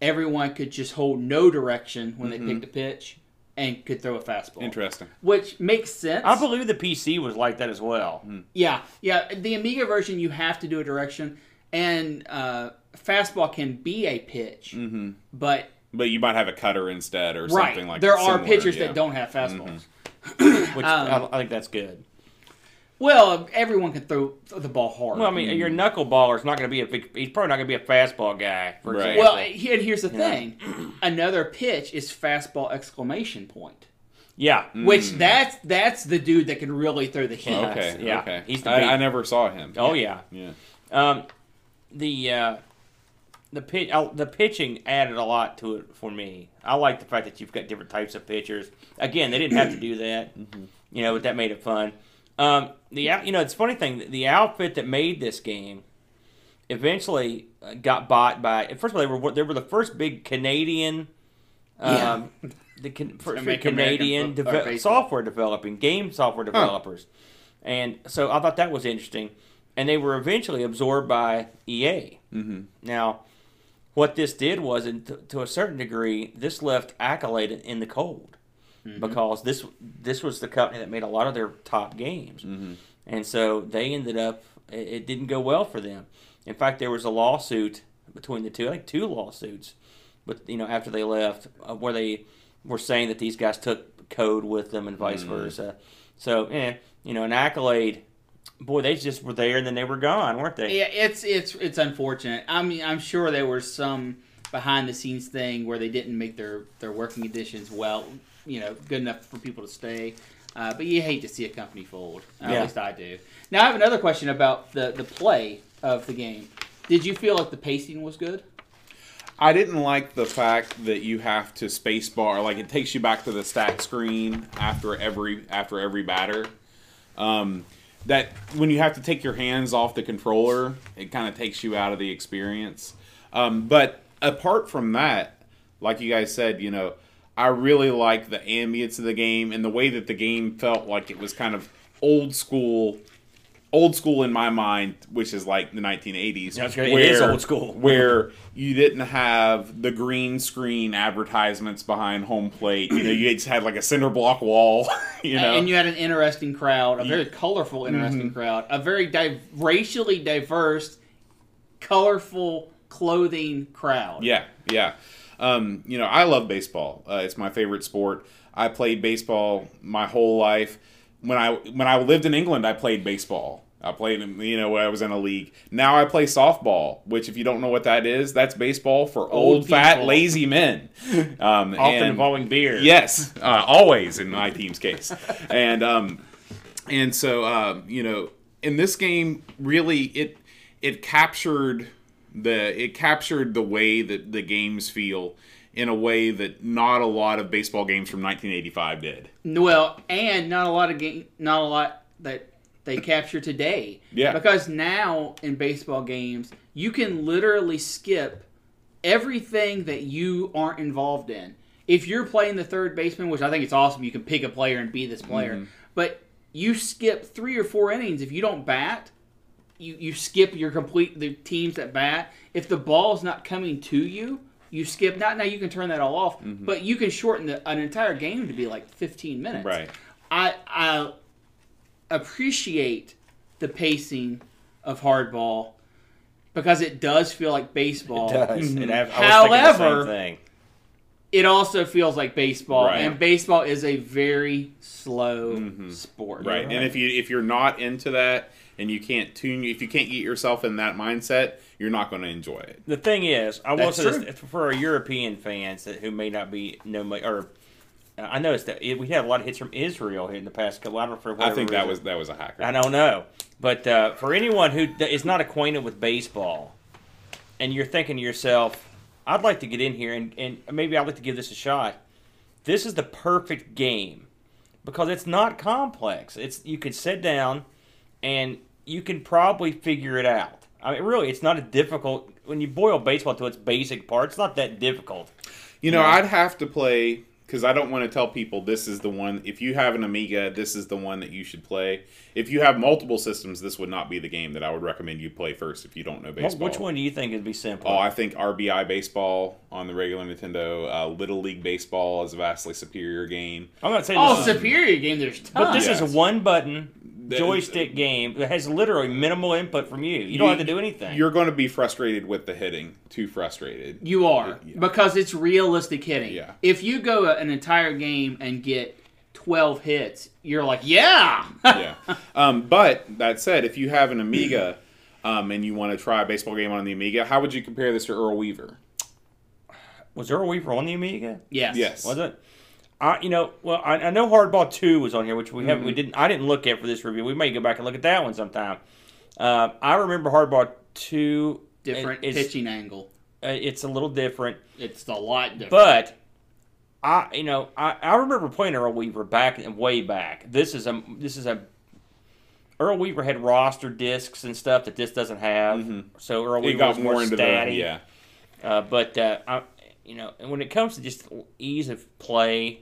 everyone could just hold no direction when they picked a pitch and could throw a fastball interesting which makes sense I believe the PC was like that as well. yeah, yeah. The Amiga version, you have to do a direction, and uh, fastball can be a pitch, Mm-hmm. but but you might have a cutter instead or right, something like that. there are similar, pitchers yeah. that don't have fastballs. <coughs> Which Um, I, I think that's good. Well, everyone can throw the ball hard. Well, I mean, your knuckleballer's not going to be a big. He's probably not going to be a fastball guy. For Right. example. well, and here's the thing: <clears throat> another pitch is fastball exclamation point, yeah. which that's that's the dude that can really throw the heat. Okay Yeah, okay he's the I, I never saw him Oh yeah. yeah Um, the uh, the pitch uh, the pitching added a lot to it for me. I like the fact that you've got different types of pitchers. Again, they didn't have to do <clears throat> that, you know, but that made it fun. Um, the you know it's a funny thing the outfit that made this game eventually uh, got bought by. First of all, they were they were the first big Canadian. Um, The can, <laughs> first Canadian American fo- or deve- software developing game software developers, and so I thought that was interesting. And they were eventually absorbed by EA. Mm-hmm. Now, what this did was, and to, to a certain degree, this left Accolade in the cold. Because this this was the company that made a lot of their top games, and so they ended up it, it didn't go well for them. In fact, there was a lawsuit between the two, I think two lawsuits, but you know after they left, uh, where they were saying that these guys took code with them and vice versa. So, eh, you know, an accolade, boy, they just were there and then they were gone, weren't they? Yeah, it's it's it's unfortunate. I mean, I'm sure there was some behind the scenes thing where they didn't make their their working conditions well, you know, good enough for people to stay. Uh, but you hate to see a company fold. Uh, Yeah. At least I do. Now I have another question about the the play of the game. Did you feel like the pacing was good? I didn't like the fact that you have to space bar like it takes you back to the stat screen after every after every batter. Um, that when you have to take your hands off the controller, it kind of takes you out of the experience. Um, but apart from that, like you guys said, you know, I really like the ambience of the game and the way that the game felt like it was kind of old school old school in my mind, which is like the 1980s. That's great. It is old school. <laughs> Where you didn't have the green screen advertisements behind home plate. You know, you just had like a cinder block wall. <laughs> You know, And you had an interesting crowd, a very colorful, Mm-hmm. interesting crowd, a very di- racially diverse, colorful clothing crowd. Yeah, yeah. Um, you know, I love baseball. Uh, it's my favorite sport. I played baseball my whole life. When I when I lived in England, I played baseball. I played, you know, when I was in a league. Now I play softball, which, if you don't know what that is, that's baseball for old, fat, lazy men. <laughs> Um, Often and- involving beer. Yes, uh, always in my team's case, and um, and so um, you know, in this game, really, it it captured the it captured the way that the games feel in a way that not a lot of baseball games from 1985 did. Well, and not a lot of game, not a lot that they capture today. Yeah. Because now in baseball games, you can literally skip everything that you aren't involved in. If you're playing the third baseman, which I think it's awesome, you can pick a player and be this player. Mm-hmm. But you skip three or four innings if you don't bat. You, you skip your complete the teams that bat. If the ball's not coming to you, you skip. Not now you can turn that all off, Mm-hmm. but you can shorten the, an entire game to be like 15 minutes. Right. I I appreciate the pacing of hardball because it does feel like baseball. It does. It have, I was thinking the However- same thing. It also feels like baseball, Right. and baseball is a very slow sport. Right. And if you if you're not into that and you can't tune if you can't get yourself in that mindset, you're not going to enjoy it. The thing is, I will say this for our European fans that who may not be no or uh, I noticed that we had a lot of hits from Israel here in the past couple. I don't know for I think that reason. was that was a hacker. I don't know, but uh, for anyone who is not acquainted with baseball, and you're thinking to yourself, "I'd like to get in here and, and maybe I'd like to give this a shot," this is the perfect game because it's not complex. It's you can sit down and you can probably figure it out. I mean, really, it's not a difficult. When you boil baseball to its basic part, it's not that difficult. You know, I'd have to play because I don't want to tell people this is the one. If you have an Amiga, this is the one that you should play. If you have multiple systems, this would not be the game that I would recommend you play first if you don't know Wh- baseball. Which one do you think would be simple? Oh, I think RBI baseball on the regular Nintendo. Uh, Little League baseball is a vastly superior game. I'm not saying Oh, this is, superior game. There's tons. but this Yes. is one button That- joystick game that has literally minimal input from you. You don't have to do anything. You're going to be frustrated with the hitting. Too frustrated. You are Yeah. because it's realistic hitting. Yeah. If you go an entire game and get twelve hits, you're like, yeah, <laughs> yeah. Um, but that said, if you have an Amiga um, and you want to try a baseball game on the Amiga, how would you compare this to Earl Weaver? was Earl Weaver on the Amiga? yes, Yes. Was it? I, you know, well, I, I know Hardball Two was on here, which we haven't. Mm-hmm. We didn't. I didn't look at for this review. We may go back and look at that one sometime. Uh, I remember Hardball Two. different It's, pitching angle. uh, it's a little different, It's a lot different. but I, you know, I, I remember playing Earl Weaver back way back. This is a this is a Earl Weaver had roster discs and stuff that this doesn't have. So Earl Weaver got was more more into statty. yeah. Uh, but uh, I, you know, and when it comes to just ease of play,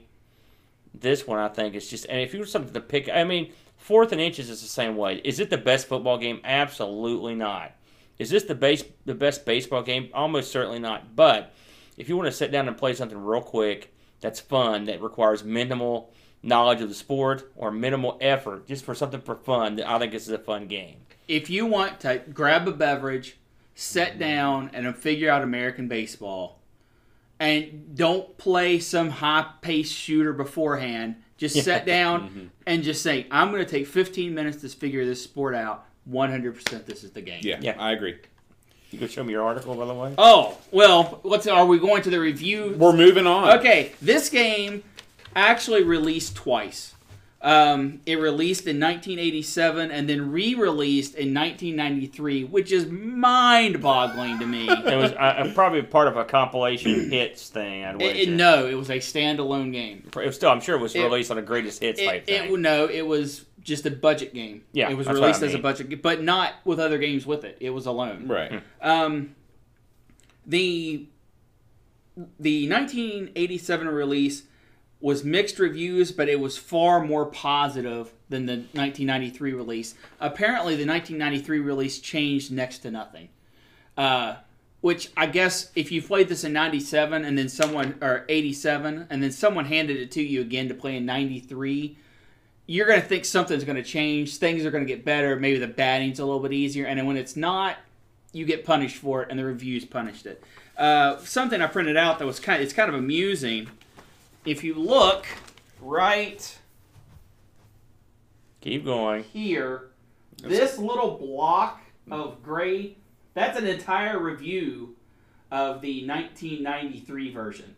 this one I think is just. And if you were something to pick, I mean, fourth and inches is the same way. Is it the best football game? Absolutely not. Is this the base the best baseball game? Almost certainly not. But if you want to sit down and play something real quick, that's fun that requires minimal knowledge of the sport or minimal effort, just for something for fun, I think this is a fun game. if you want to grab a beverage, sit down, and figure out American baseball, and don't play some high paced shooter beforehand, just sit down mm-hmm. and just say, I'm going to take 15 minutes to figure this sport out. 100% this is the game. yeah, Yeah. I agree. You can show me your article, by the way. Oh, well, what's are we going to the review? We're moving on. Okay, this game actually released twice. Um, it released in 1987 and then re-released in 1993, which is mind-boggling to me. <laughs> It was uh, probably part of a compilation hits thing. I'd It- it- no, it was a standalone game. It was still, I'm sure it was It- released on a greatest hits type thing. it, no, it was just a budget game. Yeah, it was that's what released I as a budget, game, but not with other games with it. It was alone. Right. Um, the the 1987 release was mixed reviews, but it was far more positive than the 1993 release. Apparently, the 1993 release changed next to nothing. Uh, which I guess if you played this in 97 and then someone, or 87, and then someone handed it to you again to play in 93, you're going to think something's going to change. Things are going to get better. Maybe the batting's a little bit easier. And then when it's not, you get punished for it, and the reviews punished it. Uh, something I printed out that was kind. of, It's kind of amusing. If you look right Keep going. here, this little block of gray, that's an entire review of the 1993 version.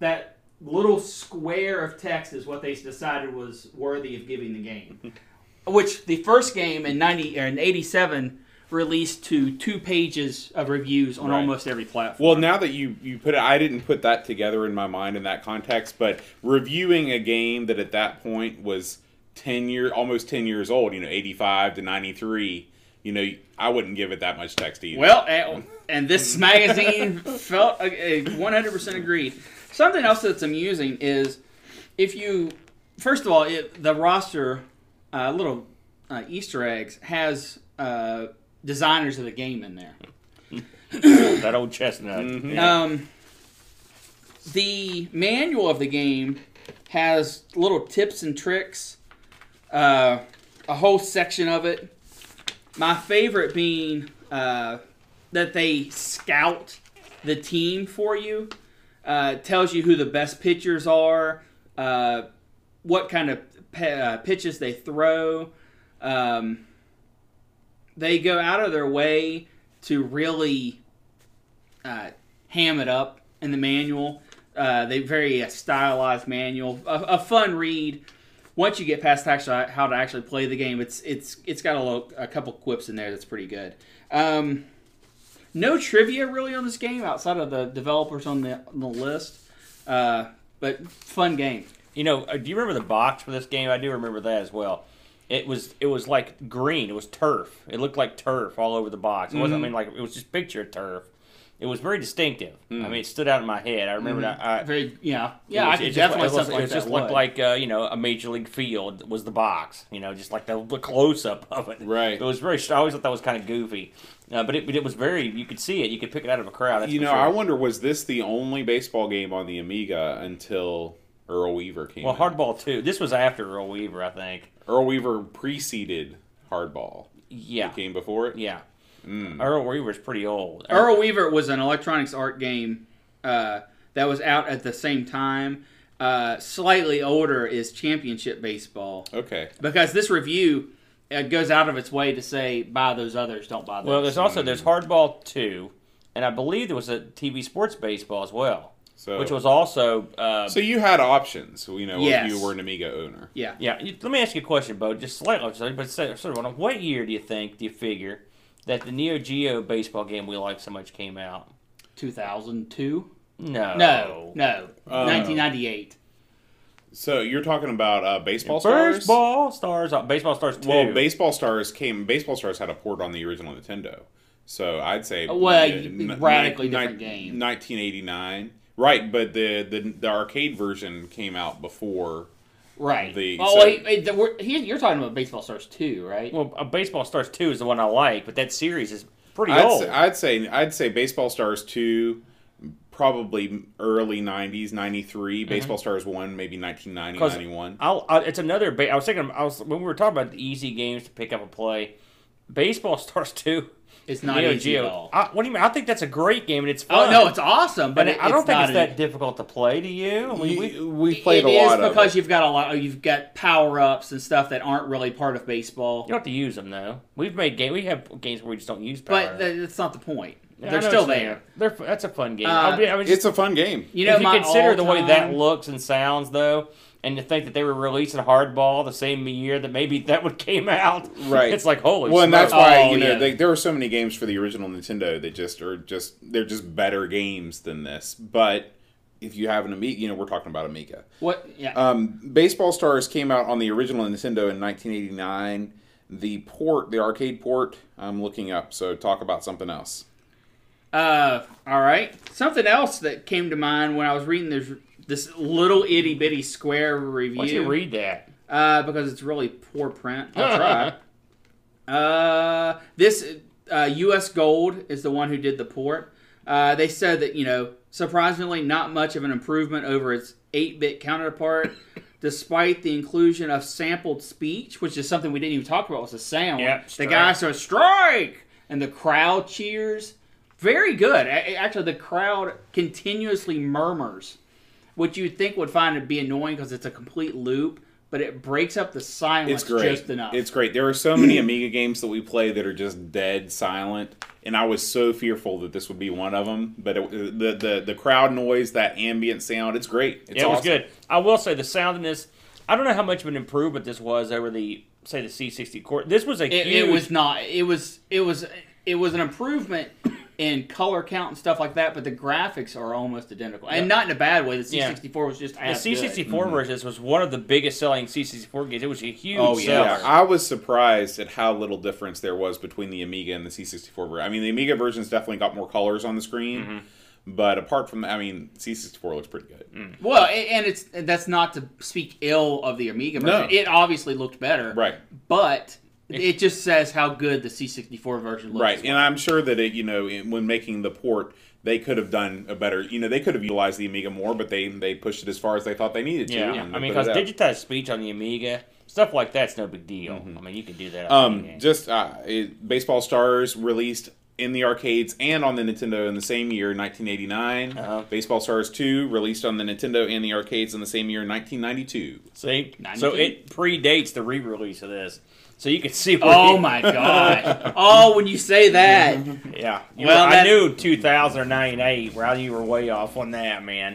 That little square of text is what they decided was worthy of giving the game. <laughs> Which the first game in 90 or in 87 released to two pages of reviews on Right. almost every platform. Well, now that you you put it, I didn't put that together in my mind in that context, but reviewing a game that at that point was ten year, almost ten years old, you know, eighty five to ninety three, you know, I wouldn't give it that much text either. Well, and, and this <laughs> magazine felt uh, one hundred percent agreed. Something else that's amusing is if you, first of all, it, the roster, uh, little uh, Easter eggs has uh, designers of the game in there. <coughs> That old chestnut. Mm-hmm. Yeah. Um, the manual of the game has little tips and tricks, uh, a whole section of it. My favorite being uh, that they scout the team for you, uh, tells you who the best pitchers are, uh, what kind of pe- uh, pitches they throw. Um, they go out of their way to really uh, ham it up in the manual. Uh, they very uh, stylized manual, a, a fun read. Once you get past actually how to actually play the game, it's it's it's got a, little, a couple quips in there that's pretty good. Um, no trivia really on this game outside of the developers on the on the list, uh, but fun game. You know, uh, do you remember the box for this game? I do remember that as well. It was it was like green. It was turf. It looked like turf all over the box. It wasn't. I mean, like it was just picture of turf. It was very distinctive. I mean, it stood out in my head. I remember that. I, Very yeah it yeah. was- I could it just- definitely it was, it like that. just looked would. like uh, you know a major league field was the box. You know, just like the, the close up of it. Right. It was very. I always thought that was kind of goofy, uh, but it but it was very. You could see it. You could pick it out of a crowd. You know, sure. I wonder was this the only baseball game on the Amiga until Earl Weaver came? Well, out? Hardball too. This was after Earl Weaver, I think. Earl Weaver preceded Hardball. Yeah. It came before it. Yeah. Mm. Earl Weaver's pretty old. Earl Weaver was an Electronic Arts game uh, that was out at the same time. Uh, slightly older is Championship Baseball Okay. because this review uh, goes out of its way to say buy those others, don't buy those. Well, there's also there's Hardball two, and I believe there was a TV Sports Baseball as well, So which was also. Uh, so you had options. You know, Yes. if you were an Amiga owner. yeah. yeah, let me ask you a question, Bo. Just slightly, but sort of on what year do you think? Do you figure that the Neo Geo baseball game we like so much came out? 2002? No, No, no, Uh, 1998. So you're talking about uh, baseball stars. Baseball stars, uh, baseball stars two. Well, baseball stars came. Baseball stars had a port on the original Nintendo. So I'd say Well, uh, you- n- radically ni- different game. 1989. Right, but the, the the arcade version came out before. Right. the- oh, so- wait, wait, the, we're, he, you're talking about Baseball Stars 2, right? well, uh, baseball stars two is the one I like, but that series is pretty I'd old. say, I'd say I'd say baseball stars two, probably early 90s, 93. Mm-hmm. Baseball stars one, maybe 1990, 'Cause 91. I'll, I, it's another. Ba- I was thinking. I was when we were talking about the easy games to pick up and play. Baseball <laughs> Stars two. It's not Neo easy Geo. at all. I, what do you mean? I think that's a great game and it's fun. Oh, no, it's awesome, but But it, I don't think not it's a- that difficult to play. Do you? We, we, we played It a lot is of because it. you've got a lot. You've got power ups and stuff that aren't really part of baseball. you don't have to use them though. We've made game. We have games where we just don't use power. Ups. But th- that's not the point. Yeah, They're still there. They're that's a fun game. Uh, I'll be, I was just, It's a fun game. You know, if you consider the way that looks and sounds though, and to think that they were releasing Hardball the same year that maybe that would came out, Right. It's like holy. Well, and that's why Oh, you know yeah. they, there are so many games for the original Nintendo that just are just they're just better games than this. But if you have an Amiga, you know we're talking about Amiga. What? Yeah. Um, Baseball Stars came out on the original Nintendo in 1989. The port, the arcade port, I'm looking up. So talk about something else. Uh, all right. Something else that came to mind when I was reading this this little itty bitty square review. Why don't you read that? Uh, because it's really poor print. I'll try. <laughs> uh, this uh, U.S. Gold is the one who did the port. Uh, they said that you know surprisingly not much of an improvement over its 8-bit counterpart, <laughs> despite the inclusion of sampled speech, which is something we didn't even talk about. Was the sound? Yep, the guy says strike, and the crowd cheers. Very good. Actually, the crowd continuously murmurs, which you'd think would find it be annoying because it's a complete loop, but it breaks up the silence It's great. just enough. It's great. There are so many Amiga games that we play that are just dead silent, and I was so fearful that this would be one of them. But it, the the the crowd noise, that ambient sound, it's great. It's yeah, it was good. I will say the sound in this. I don't know how much of an improvement this was over the say the C64 port. This was a it, huge. it was not. It was. It was. It was an improvement in color count and stuff like that, but the graphics are almost identical, and not in a bad way. The C64 was just the as C64 good. version this was one of the biggest selling C64 games. It was a huge Oh, yeah. seller. I was surprised at how little difference there was between the Amiga and the C64 version. I mean, the Amiga version's definitely got more colors on the screen, Mm-hmm. but apart from that, I mean, C64 looks pretty good. Mm. Well, a- and it's that's not to speak ill of the Amiga version. No. It obviously looked better, Right. But it just says how good the C64 version looks. Right, and I'm sure that it, you know, in- when making the port, they could have done a better. You know, they could have utilized the Amiga more, but they they pushed it as far as they thought they needed to. Yeah, and I mean, because digitized speech on the Amiga, stuff like that's no big deal. I mean, you can do that. on Um, just uh, it, Baseball Stars released in the arcades and on the Nintendo in the same year, 1989. Uh-huh. Baseball Stars 2 released on the Nintendo and the arcades in the same year, 1992. See, 92? so it predates the re-release of this, so you can see. Where Oh he- my god! <laughs> oh, when you say that, Yeah. You Well, were- I knew 2000 or 98. Well, you were way off on that, man.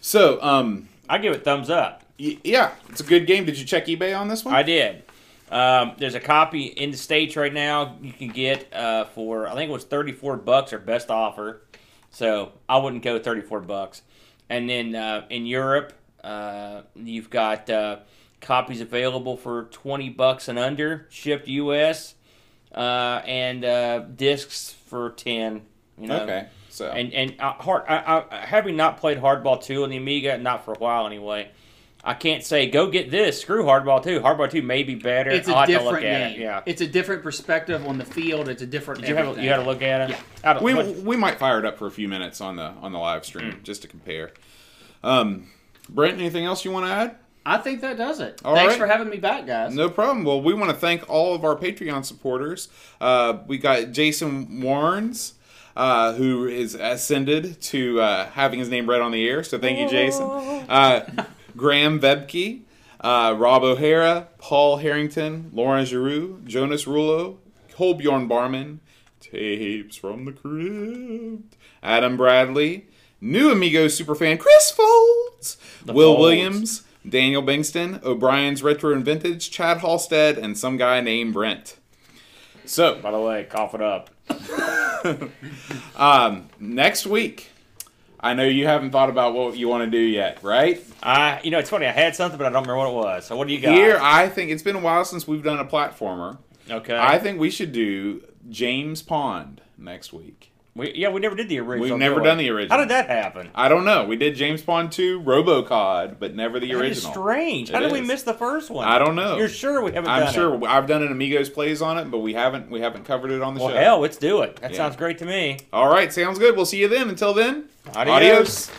So, um, I give it thumbs up. y- yeah, it's a good game. Did you check eBay on this one? I did. Um, there's a copy in the states right now. You can get uh, for I think it was 34 bucks or best offer. So I wouldn't go 34 bucks. And then uh, in Europe, uh, you've got uh, copies available for 20 bucks and under, shipped U.S. Uh, and uh, discs for 10. You know. Okay, so And and uh, hard, I, I, having not played Hardball two on the Amiga, not for a while anyway, I can't say go get this. Screw Hardball two. Hardball two may be better. it's I'll a different look at game. it. Yeah. It's a different perspective on the field. It's a different. Did you have everything. you had to look at it? Yeah. I don't- we what- we might fire it up for a few minutes on the on the live stream Hmm. just to compare. Um, Brent, anything else you want to add? I think that does it. All Thanks right. for having me back, guys. No problem. Well, we want to thank all of our Patreon supporters. Uh, we got Jason Warrens, uh, who is ascended to uh, having his name read on the air. So thank you, Jason. Uh, Graham Vebke, uh, Rob O'Hara, Paul Harrington, Lauren Giroux, Jonas Rulo, Holbjorn Barman, Tapes from the Crypt, Adam Bradley, new Amigo superfan Chris Folds, Will Folds. Williams, Daniel Bingston, O'Brien's Retro and Vintage, Chad Halstead, and some guy named Brent. So, by the way, cough it up. <laughs> um, next week, I know you haven't thought about what you want to do yet, right? I you know it's funny. I had something, but I don't remember what it was. So what do you got? Here, I think it's been a while since we've done a platformer. okay. I think we should do James Pond next week. We, yeah, we never did the original. We've never done the original. How did that happen? I don't know. We did James Pond 2, Robocod, but never the That is original. strange. How It did we miss the first one? I don't know. You're sure we haven't I'm done it? sure I've done an Amigos plays on it, but we haven't we haven't covered it on the Well, show. hell, let's do it. That Yeah. sounds great to me. All right, sounds good. We'll see you then. Until then, Adios. adios.